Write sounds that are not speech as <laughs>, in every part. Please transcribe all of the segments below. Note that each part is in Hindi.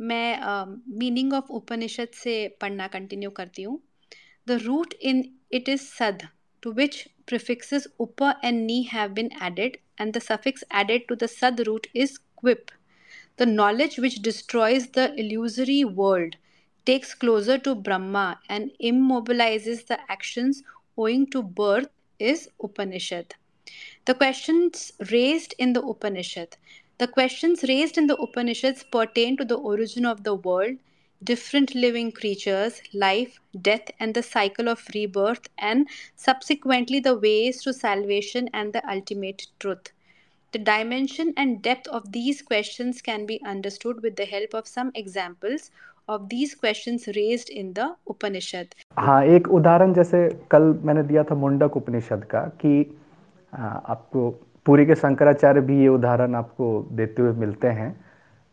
मैं मीनिंग ऑफ़ उपनिषद से पढ़ना कंटिन्यू करती हूँ। The root in it is sad to which prefixes upa and ni have been added and the suffix added to the sad root is kvip the knowledge which destroys the illusory world takes closer to Brahma and immobilises the actions owing to birth is Upanishad the question raised in the Upanishad the questions raised in the Upanishads pertain to the origin of the world, different living creatures, life, death, and the cycle of rebirth, and subsequently the ways to salvation and the ultimate truth. The dimension and depth of these questions can be understood with the help of some examples of these questions raised in the Upanishad. हाँ एक उदाहरण जैसे कल मैंने दिया था मुंडक उपनिषद का कि आपको पूरी के शंकराचार्य भी ये उदाहरण आपको देते हुए मिलते हैं।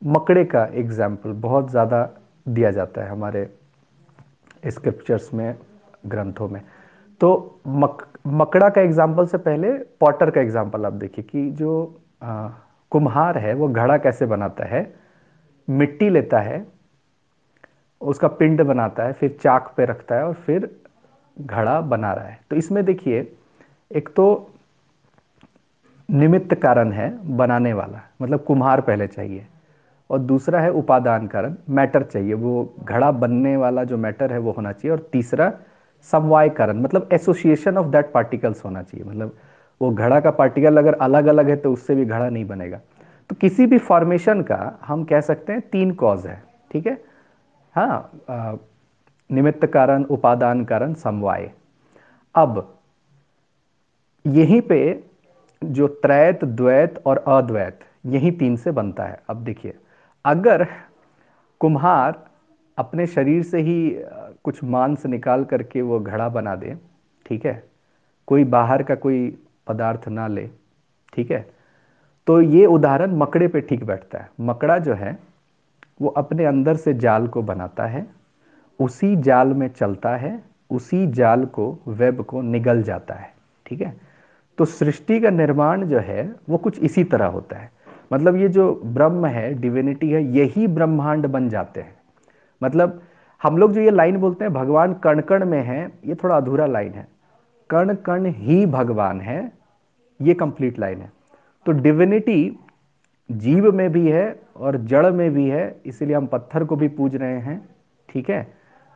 मकड़े का एग्ज़ाम्पल बहुत ज़्यादा दिया जाता है हमारे स्क्रिप्चर्स में ग्रंथों में। तो मक, मकड़ा का एग्ज़ाम्पल से पहले पॉटर का एग्ज़ाम्पल आप देखिए कि जो आ, कुम्हार है वो घड़ा कैसे बनाता है? मिट्टी लेता है उसका पिंड बनाता है फिर चाक पे रखता है और फिर घड़ा बना रहा है। तो इसमें देखिए एक तो निमित्त कारण है बनाने वाला मतलब कुम्हार पहले चाहिए। और दूसरा है उपादान कारण, मैटर चाहिए। वो घड़ा बनने वाला जो मैटर है वो होना चाहिए। और तीसरा, समवाय कारण मतलब एसोसिएशन ऑफ़ दैट पार्टिकल्स होना चाहिए। मतलब वो घड़ा का पार्टिकल अगर अलग अलग है तो उससे भी घड़ा नहीं बनेगा। तो किसी भी फॉर्मेशन का हम कह सकते हैं तीन कॉज है, ठीक है? हाँ निमित्त कारण, उपादान कारण, समवाय। अब यहीं पे जो त्रैत, द्वैत और अद्वैत, यही तीन से बनता है। अब देखिए, अगर कुम्हार अपने शरीर से ही कुछ मांस निकाल करके वो घड़ा बना दे, ठीक है? कोई बाहर का कोई पदार्थ ना ले, ठीक है? तो ये उदाहरण मकड़े पे ठीक बैठता है। मकड़ा जो है, वो अपने अंदर से जाल को बनाता है, उसी जाल में चलता है, उसी जाल को, वेब को निगल जाता है, ठीक है? तो सृष्टि का निर्माण जो है, वो कुछ इसी तरह होता है। मतलब ये जो ब्रह्म है डिविनिटी है, यही ब्रह्मांड बन जाते हैं। मतलब हम लोग जो ये लाइन बोलते हैं, भगवान कण कण में है, ये थोड़ा अधूरा लाइन है। कण कण ही भगवान है, ये कंप्लीट लाइन है। तो डिविनिटी जीव में भी है और जड़ में भी है, इसीलिए हम पत्थर को भी पूज रहे हैं, ठीक है?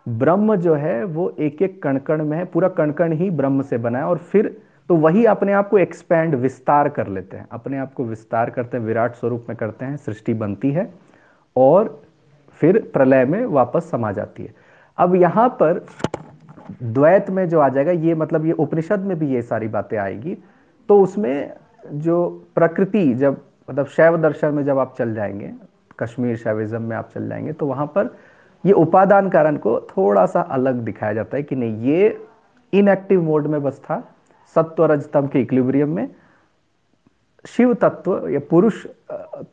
ब्रह्म जो है, वो एक एक कण कण में है, पूरा कण कण ही ब्रह्म से बना है और फिर तो वही अपने आप को एक्सपैंड विस्तार कर लेते हैं। अपने आप को विस्तार करते हैं, विराट स्वरूप में करते हैं, सृष्टि बनती है और फिर प्रलय में वापस समा जाती है। अब यहाँ पर द्वैत में जो आ जाएगा, ये मतलब ये उपनिषद में भी ये सारी बातें आएगी। तो उसमें जो प्रकृति जब मतलब शैव दर्शन में जब आप चल जाएँगे, कश्मीर शैविज्म में आप चल जाएँगे तो वहाँ पर ये उपादान कारण को थोड़ा सा अलग दिखाया जाता है कि नहीं, ये इनएक्टिव मोड में बस था। सत्व रजतम के इक्लिब्रियम में शिव तत्व या पुरुष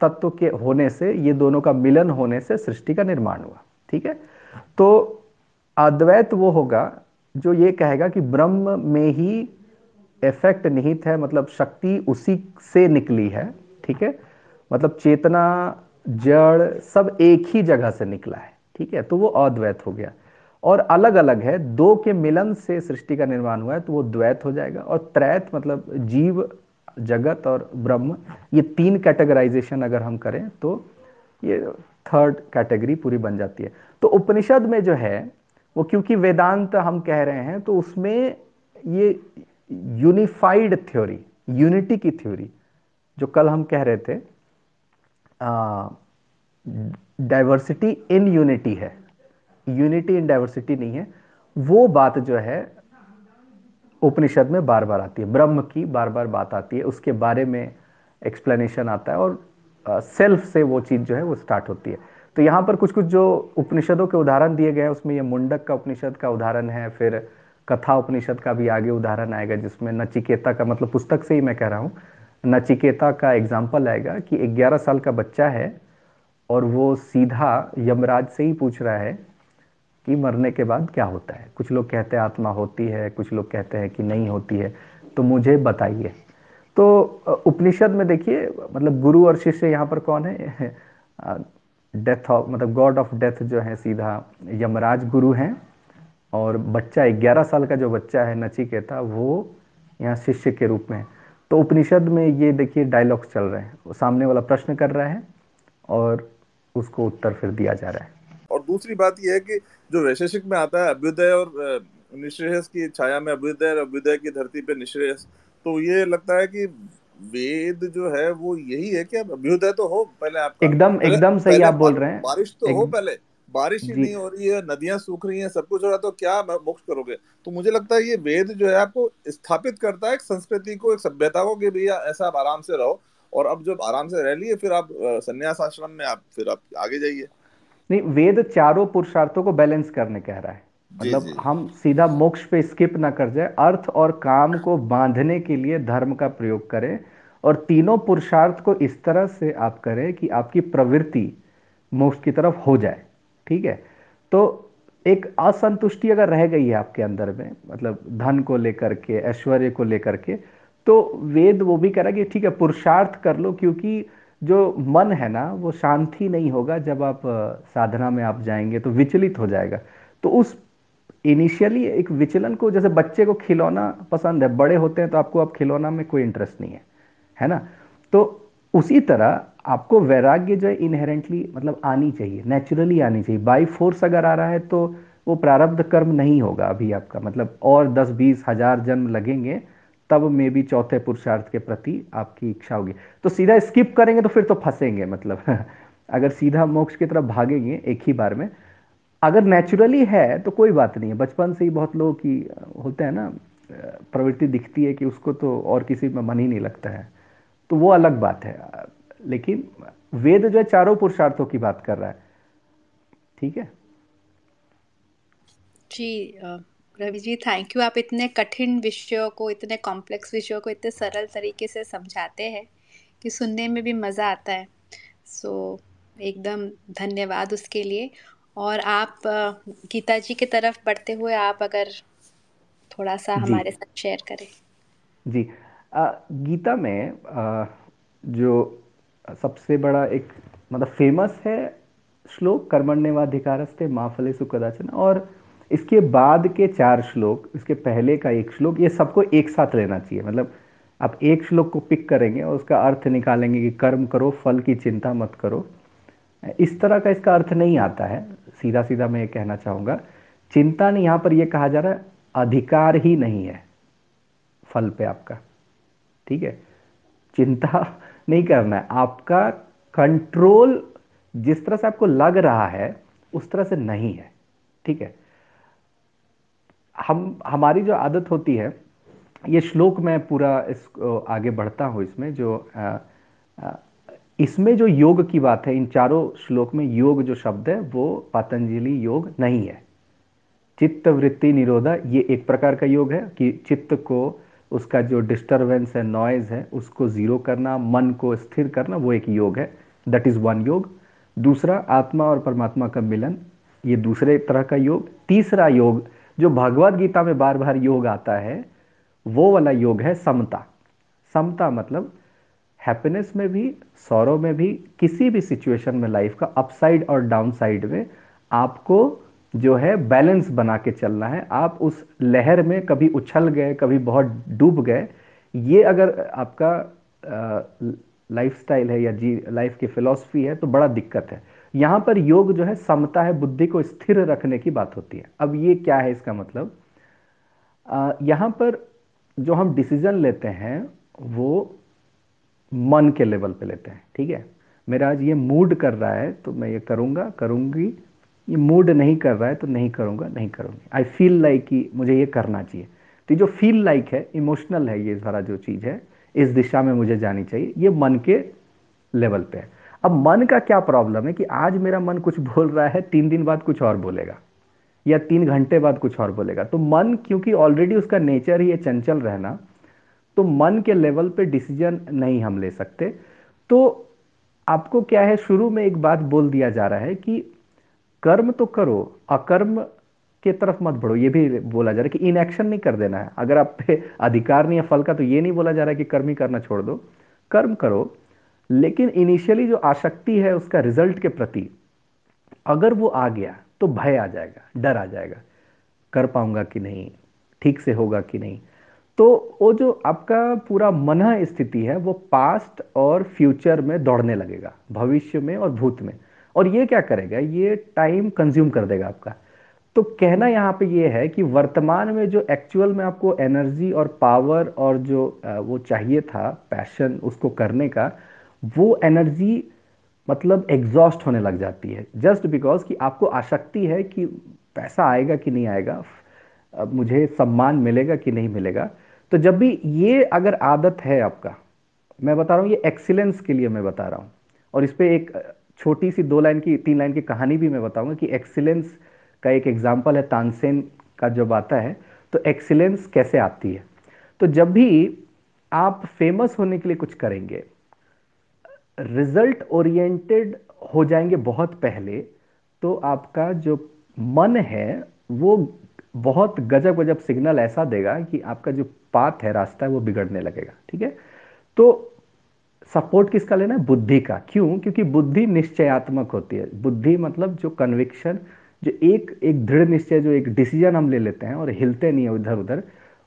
तत्व के होने से, ये दोनों का मिलन होने से सृष्टि का निर्माण हुआ, ठीक है? तो अद्वैत वो होगा जो ये कहेगा कि ब्रह्म में ही इफ़ेक्ट निहित है मतलब शक्ति उसी से निकली है, ठीक है? मतलब चेतना, जड़ सब एक ही जगह से निकला है, ठीक है? तो वो अद्वैत हो गया। और अलग अलग है। दो के मिलन से सृष्टि का निर्माण हुआ है तो वो द्वैत हो जाएगा। और त्रैत मतलब जीव, जगत और ब्रह्म, ये तीन कैटेगराइजेशन अगर हम करें तो ये थर्ड कैटेगरी पूरी बन जाती है। तो उपनिषद में जो है, वो क्योंकि वेदांत हम कह रहे हैं तो उसमें ये यूनिफाइड थ्योरी यूनिटी की थ्योरी जो कल हम कह रहे थे डाइवर्सिटी इन यूनिटी है। यूनिटी इन डाइवर्सिटी नहीं है, वो बात जो है उपनिषद में बार बार आती है। ब्रह्म की बार बार बात आती है, उसके बारे में एक्सप्लेनेशन आता है और सेल्फ से वो चीज़ जो है वो स्टार्ट होती है। तो यहाँ पर कुछ कुछ जो उपनिषदों के उदाहरण दिए गए हैं, उसमें ये मुंडक का उपनिषद का उदाहरण है, फिर कथा उपनिषद का भी आगे उदाहरण आएगा, जिसमें नचिकेता का मतलब पुस्तक से ही मैं कह रहा हूँ, नचिकेता का एग्ज़ाम्पल आएगा कि 11 साल का बच्चा है और वो सीधा यमराज से ही पूछ रहा है कि मरने के बाद क्या होता है? कुछ लोग कहते हैं आत्मा होती है, कुछ लोग कहते हैं कि नहीं होती है। तो मुझे बताइए। तो उपनिषद में देखिए मतलब गुरु और शिष्य यहाँ पर कौन है? <laughs> डेथ ऑफ़ मतलब गॉड ऑफ़ डेथ जो है, सीधा यमराज गुरु हैं। और बच्चा 11 साल का जो बच्चा है, नचिकेता, वो यहाँ शिष्य के रूप में तो उपनिषद में ये देखिए डायलॉग्स चल रहे हैं। सामने वाला प्रश्न कर रहा है और उसको उत्तर फिर दिया जा रहा है। दूसरी बात यह है कि जो वैशेषिक में आता है अभ्युदय और निश्रेयस की छाया में अभ्युदय और अभ्युदय की धरती पे निश्रेयस तो ये लगता है कि वेद जो है वो यही है कि अब अभ्युदय तो हो पहले आपका। एकदम एकदम सही आप बोल रहे हैं। बारिश तो हो पहले बारिश ही नहीं हो रही है नदियाँ सूख रही हैं सब कुछ हो रहा तो क्या मोक्ष करोगे? तो मुझे लगता है ये वेद जो है आपको स्थापित करता है एक संस्कृति को एक सभ्यता को कि भैया ऐसा आप आराम से रहो और अब जब आराम से रह लिए फिर आप संन्यास आश्रम में आप फिर आप आगे जाइए। नहीं वेद चारों पुरुषार्थों को बैलेंस करने कह रहा है। मतलब हम सीधा मोक्ष पे स्किप ना कर जाए। अर्थ और काम को बांधने के लिए धर्म का प्रयोग करें और तीनों पुरुषार्थ को इस तरह से आप करें कि आपकी प्रवृत्ति मोक्ष की तरफ़ हो जाए। ठीक है? तो एक असंतुष्टि अगर रह गई है आपके अंदर में मतलब धन को लेकर के ऐश्वर्य को लेकर के तो वेद वो भी कह रहा है कि ठीक है पुरुषार्थ कर लो क्योंकि जो मन है ना, वो शांति नहीं होगा जब आप साधना में आप जाएँगे तो विचलित हो जाएगा। तो उस इनिशियली एक विचलन को, जैसे बच्चे को खिलौना पसंद है, बड़े होते हैं तो आपको अब खिलौना में कोई इंटरेस्ट नहीं है है ना? तो उसी तरह आपको वैराग्य जो है इनहेरेंटली मतलब आनी चाहिए नेचुरली आनी चाहिए। बाई फोर्स अगर आ रहा है तो वो प्रारब्ध कर्म नहीं होगा अभी आपका। मतलब और दस बीस हज़ार जन्म लगेंगे तब में भी चौथे पुरुषार्थ के प्रति आपकी इच्छा होगी। तो सीधा स्किप करेंगे तो फिर तो फंसेंगे मतलब। <laughs> अगर सीधा मोक्ष की तरफ़ भागेंगे एक ही बार में, अगर नेचुरली है तो कोई बात नहीं है। बचपन से ही बहुत लोगों की होते हैं ना प्रवृत्ति दिखती है कि उसको तो और किसी में मन ही नहीं लगता है। तो वो अलग बात है। लेकिन वेद जो है चारों पुरुषार्थों की बात कर रहा है। ठीक है? जी रवि जी थैंक यू आप इतने कठिन विषयों को इतने कॉम्प्लेक्स विषयों को इतने सरल तरीके से समझाते हैं कि सुनने में भी मज़ा आता है। सो so, एकदम धन्यवाद उसके लिए। और आप गीता जी की तरफ़ बढ़ते हुए आप अगर थोड़ा सा हमारे साथ शेयर करें। जी। आ, गीता में आ, जो सबसे बड़ा एक मतलब फ़ेमस है श्लोक कर्मण्यवाधिकारस्ते माँ फले सुखदाचन और इसके बाद के चार श्लोक, इसके पहले का एक श्लोक, ये सबको एक साथ लेना चाहिए। मतलब आप एक श्लोक को पिक करेंगे और उसका अर्थ निकालेंगे कि कर्म करो, फल की चिंता मत करो। इस तरह का इसका अर्थ नहीं आता है। सीधा सीधा मैं ये कहना चाहूँगा, चिंता नहीं, यहाँ पर यह कहा जा रहा है, अधिकार ही नहीं है फल पे आपका। ठीक है? चिंता <laughs> नहीं करना है। आपका कंट्रोल जिस तरह से आपको लग रहा है, उस तरह से नहीं है। ठीक है? हम, हमारी जो आदत होती है, ये श्लोक मैं पूरा इस आगे बढ़ता हूँ इसमें, जो इसमें जो योग की बात है, इन चारों श्लोक में योग जो शब्द है, वो पतंजलि योग नहीं है। चित्त वृत्ति निरोधा, ये एक प्रकार का योग है कि चित्त को, उसका जो डिस्टरबेंस है नॉइज़ है, उसको ज़ीरो करना, मन को स्थिर करना, वो एक योग है। दैट इज़ वन योग। दूसरा, आत्मा और परमात्मा का मिलन, ये दूसरे तरह का योग। तीसरा योग जो भगवत गीता में बार बार योग आता है, वो वाला योग है समता। समता मतलब हैप्पीनेस में भी सौरव में भी, किसी भी सिचुएशन में लाइफ का अपसाइड और डाउन साइड में आपको जो है बैलेंस बना के चलना है। आप उस लहर में कभी उछल गए, कभी बहुत डूब गए, ये अगर आपका लाइफ स्टाइल है या जी लाइफ की फिलॉसफी है तो बड़ा दिक्कत है। यहाँ पर योग जो है समता है, बुद्धि को स्थिर रखने की बात होती है। अब ये क्या है इसका मतलब? यहाँ पर जो हम डिसीज़न लेते हैं, वो मन के लेवल पे लेते हैं, ठीक है? मेरा आज ये मूड कर रहा है तो मैं ये करूँगा, करूँगी। ये मूड नहीं कर रहा है तो नहीं करूँगा, नहीं करूँगी। आई फील लाइक कि मुझे ये करना चाहिए। तो जो फील लाइक like है इमोशनल है ये सारा जो चीज़ है, इस दिशा में मुझे जानी चाहिए। ये मन के लेवल पे है। अब मन का क्या प्रॉब्लम है कि आज मेरा मन कुछ बोल रहा है, तीन दिन बाद कुछ और बोलेगा, या तीन घंटे बाद कुछ और बोलेगा। तो मन, क्योंकि ऑलरेडी उसका नेचर ही है चंचल रहना तो मन के लेवल पे डिसीज़न नहीं हम ले सकते। तो आपको क्या है, शुरू में एक बात बोल दिया जा रहा है कि कर्म तो करो, अकर्म के तरफ़ मत बढ़ो। ये भी बोला जा रहा है कि इनएक्शन नहीं कर देना है। अगर आप पे अधिकार नहीं है फल का तो ये नहीं बोला जा रहा है कि कर्म ही करना छोड़ दो। कर्म करो लेकिन इनिशियली जो आसक्ति है उसका रिज़ल्ट के प्रति, अगर वो आ गया तो भय आ जाएगा, डर आ जाएगा, कर पाऊँगा कि नहीं, ठीक से होगा कि नहीं। तो वो जो आपका पूरा मन स्थिति है, वो पास्ट और फ्यूचर में दौड़ने लगेगा, भविष्य में और भूत में। और ये क्या करेगा? ये टाइम कंज्यूम कर देगा आपका। तो कहना यहाँ पे ये है कि वर्तमान में जो एक्चुअल में आपको एनर्जी और पावर और जो वो चाहिए था पैशन उसको करने का वो एनर्जी मतलब एग्जॉस्ट होने लग जाती है। जस्ट बिकॉज़ कि आपको आसक्ति है कि पैसा आएगा कि नहीं आएगा मुझे सम्मान मिलेगा कि नहीं मिलेगा। तो जब भी ये अगर आदत है आपका, मैं बता रहा हूँ, ये एक्सीलेंस के लिए मैं बता रहा हूँ। और इस पर एक छोटी सी दो लाइन की, तीन लाइन की कहानी भी मैं बताऊँगा कि एक्सीलेंस का एक एग्ज़ाम्पल है तानसेन का जब आता है तो एक्सीलेंस कैसे आती है? तो जब भी आप फ़ेमस होने के लिए कुछ करेंगे रिज़ल्ट ओरिएंटेड हो जाएँगे बहुत पहले तो आपका जो मन है, वो बहुत गजब गजब सिग्नल ऐसा देगा कि आपका जो पाथ है, रास्ता है, वो बिगड़ने लगेगा, ठीक है? तो सपोर्ट किसका लेना है? बुद्धि का। क्यों? क्योंकि बुद्धि निश्चयात्मक होती है। बुद्धि मतलब जो कन्विक्शन जो एक एक दृढ़ निश्चय, जो एक डिसीज़न हम ले लेते हैं और हिलते नहीं है इधर उधर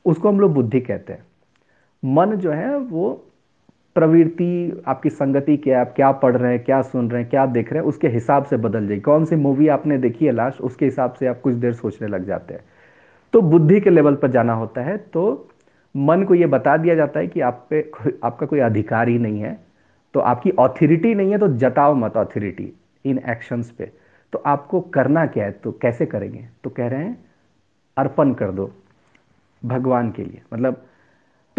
उसको हम लोग बुद्धि कहते हैं। मन जो है, वो प्रवृत्ति, आपकी संगति क्या है, आप क्या पढ़ रहे हैं, क्या सुन रहे हैं, क्या देख रहे हैं, उसके हिसाब से बदल जाएगी। कौन सी मूवी आपने देखी है लास्ट उसके हिसाब से आप कुछ देर सोचने लग जाते हैं। तो बुद्धि के लेवल पर जाना होता है तो मन को यह बता दिया जाता है कि आप पे आपका कोई अधिकार ही नहीं है तो आपकी ऑथोरिटी नहीं है तो जताओ मत ऑथोरिटी इन एक्शंस पे। तो आपको करना क्या है तो कैसे करेंगे? तो कह रहे हैं, अर्पण कर दो भगवान के लिए। मतलब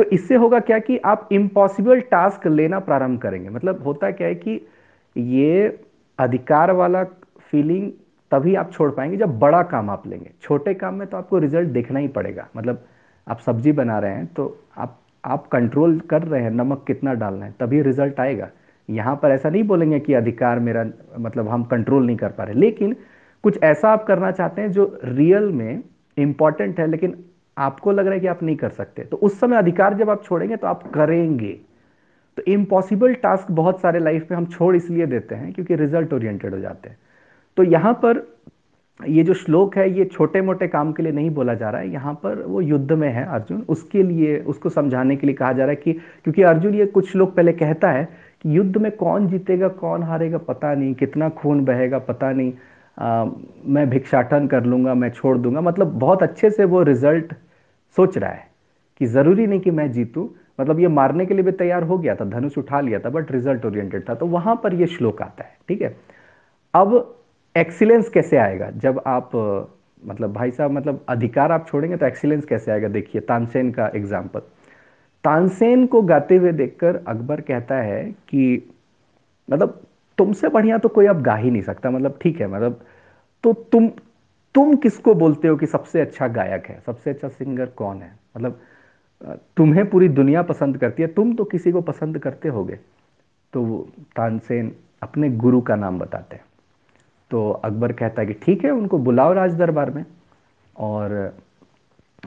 तो इससे होगा क्या कि आप इम्पॉसिबल टास्क लेना प्रारंभ करेंगे? मतलब होता क्या है कि ये अधिकार वाला फीलिंग तभी आप छोड़ पाएँगे जब बड़ा काम आप लेंगे। छोटे काम में तो आपको रिज़ल्ट देखना ही पड़ेगा। मतलब आप सब्ज़ी बना रहे हैं तो आप आप कंट्रोल कर रहे हैं नमक कितना डालना है, तभी रिज़ल्ट आएगा। यहाँ पर ऐसा नहीं बोलेंगे कि अधिकार मेरा मतलब हम कंट्रोल नहीं कर पा रहे। लेकिन कुछ ऐसा आप करना चाहते हैं जो रियल में इंपॉर्टेंट है, लेकिन आपको लग रहा है कि आप नहीं कर सकते। तो उस समय अधिकार जब आप छोड़ेंगे तो आप करेंगे। तो इम्पॉसिबल टास्क बहुत सारे लाइफ में हम छोड़ इसलिए देते हैं क्योंकि रिज़ल्ट ओरिएंटेड हो जाते हैं। तो यहाँ पर ये जो श्लोक है, ये छोटे मोटे काम के लिए नहीं बोला जा रहा है। यहाँ पर वो युद्ध में है अर्जुन। उसके लिए, उसको समझाने के लिए कहा जा रहा है कि, क्योंकि अर्जुन ये कुछ लोग पहले कहता है कि युद्ध में कौन जीतेगा, कौन हारेगा पता नहीं। कितना खून बहेगा पता नहीं। आ, मैं भिक्षाटन कर लूँगा मैं छोड़ दूँगा। मतलब बहुत अच्छे से वो रिज़ल्ट सोच रहा है कि ज़रूरी नहीं कि मैं जीतूं। मतलब ये मारने के लिए भी तैयार हो गया था धनुष उठा लिया था बट रिज़ल्ट ओरिएंटेड था। तो वहाँ पर ये श्लोक आता है ठीक है? अब एक्सीलेंस कैसे आएगा? जब आप मतलब भाई साहब मतलब अधिकार आप छोड़ेंगे तो एक्सीलेंस कैसे आएगा? देखिए तानसेन का एग्ज़ाम्पल तानसेन को गाते हुए देखकर अकबर कहता है कि मतलब तुमसे बढ़िया तो कोई अब गा ही नहीं सकता मतलब ठीक है मतलब तो तुम तुम किसको बोलते हो कि सबसे अच्छा गायक है, सबसे अच्छा सिंगर कौन है? मतलब तुम्हें पूरी दुनिया पसंद करती है, तुम तो किसी को पसंद करते होगे। तो वो तानसेन अपने गुरु का नाम बताते हैं। तो अकबर कहता है कि ठीक है, उनको बुलाओ राज दरबार में और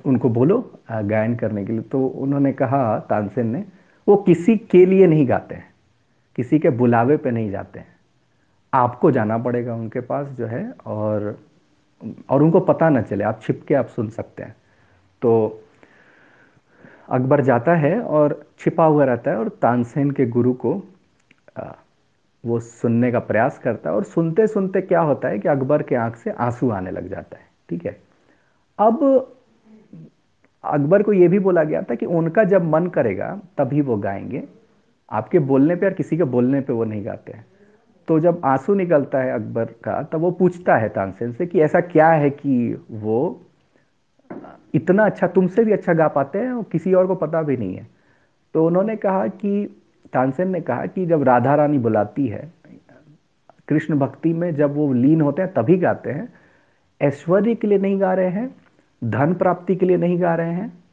उनको बोलो गायन करने के लिए। तो उन्होंने कहा तानसेन ने, वो किसी के लिए नहीं गाते हैं। किसी के बुलावे पे नहीं जाते हैं। आपको जाना पड़ेगा उनके पास जो है और और उनको पता ना चले, आप छिप के आप सुन सकते हैं। तो अकबर जाता है और छिपा हुआ रहता है और तानसेन के गुरु को वो सुनने का प्रयास करता है और सुनते सुनते क्या होता है कि अकबर के आँख से आँसू आने लग जाता है, ठीक है। अब अकबर को यह भी बोला गया था कि उनका जब मन करेगा तभी वो गाएँगे। आपके बोलने पे और किसी के बोलने पे वो नहीं गाते हैं। तो जब आँसू निकलता है अकबर का, तब वो पूछता है तानसेन से कि ऐसा क्या है कि वो इतना अच्छा तुमसे भी अच्छा गा पाते हैं और किसी और को पता भी नहीं है। तो उन्होंने कहा कि, तानसेन ने कहा कि जब राधा रानी बुलाती है, कृष्ण भक्ति में जब वो लीन होते हैं, तभी गाते हैं। ऐश्वर्य के लिए नहीं गा रहे हैं, धन प्राप्ति के लिए नहीं गा रहे हैं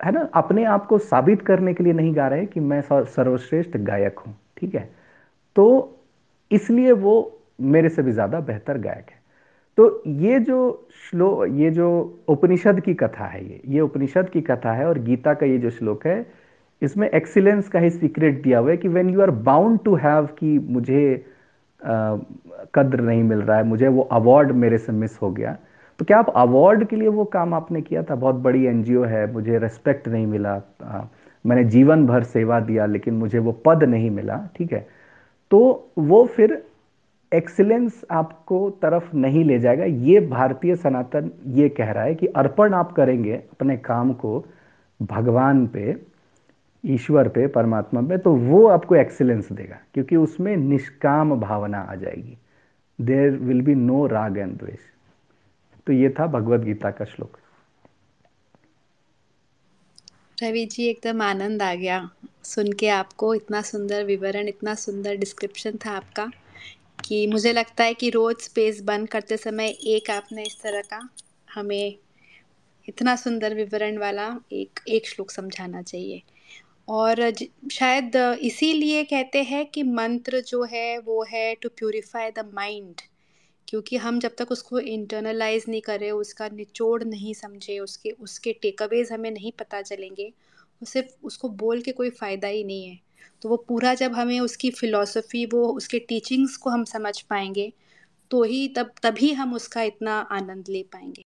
है ना अपने आप को साबित करने के लिए नहीं गा रहे कि मैं सर्वश्रेष्ठ गायक हूँ ठीक है? तो इसलिए वो मेरे से भी ज़्यादा बेहतर गायक है। तो ये जो श्लोक ये जो उपनिषद की कथा है ये ये उपनिषद की कथा है और गीता का ये जो श्लोक है इसमें एक्सीलेंस का ही सीक्रेट दिया हुआ है कि when you are bound to have कि मुझे आ, कद्र नहीं मिल रहा है मुझे वो अवार्ड मेरे से मिस हो गया। तो क्या आप अवार्ड के लिए वो काम आपने किया था? बहुत बड़ी एनजीओ है मुझे रेस्पेक्ट नहीं मिला। आ, मैंने जीवन भर सेवा दिया लेकिन मुझे वो पद नहीं मिला ठीक है? तो वो फिर एक्सीलेंस आपको तरफ़ नहीं ले जाएगा। ये भारतीय सनातन ये कह रहा है कि अर्पण आप करेंगे अपने काम को भगवान पे ईश्वर पे परमात्मा पे तो वो आपको एक्सीलेंस देगा क्योंकि उसमें निष्काम भावना आ जाएगी। There will be no raga and dvesha. तो ये था भगवत गीता का श्लोक। रवि जी, एकदम आनंद आ गया सुन के आपको। इतना सुंदर विवरण, इतना सुंदर डिस्क्रिप्शन था आपका कि मुझे लगता है कि रोज स्पेस बंद करते समय एक आपने इस तरह का हमें इतना सुंदर विवरण वाला एक एक श्लोक समझाना चाहिए। और शायद इसीलिए कहते हैं कि मंत्र जो है वो है टू प्योरीफाई द माइंड क्योंकि हम जब तक उसको इंटरनलाइज नहीं करें, उसका निचोड़ नहीं समझे, उसके उसके टेकअवेज हमें नहीं पता चलेंगे, वो सिर्फ़ उसको बोल के कोई फ़ायदा ही नहीं है। तो वो पूरा जब हमें उसकी फ़िलॉसफ़ी वो उसके टीचिंग्स को हम समझ पाएँगे तो ही तब, तभी हम उसका इतना आनंद ले पाएँगे।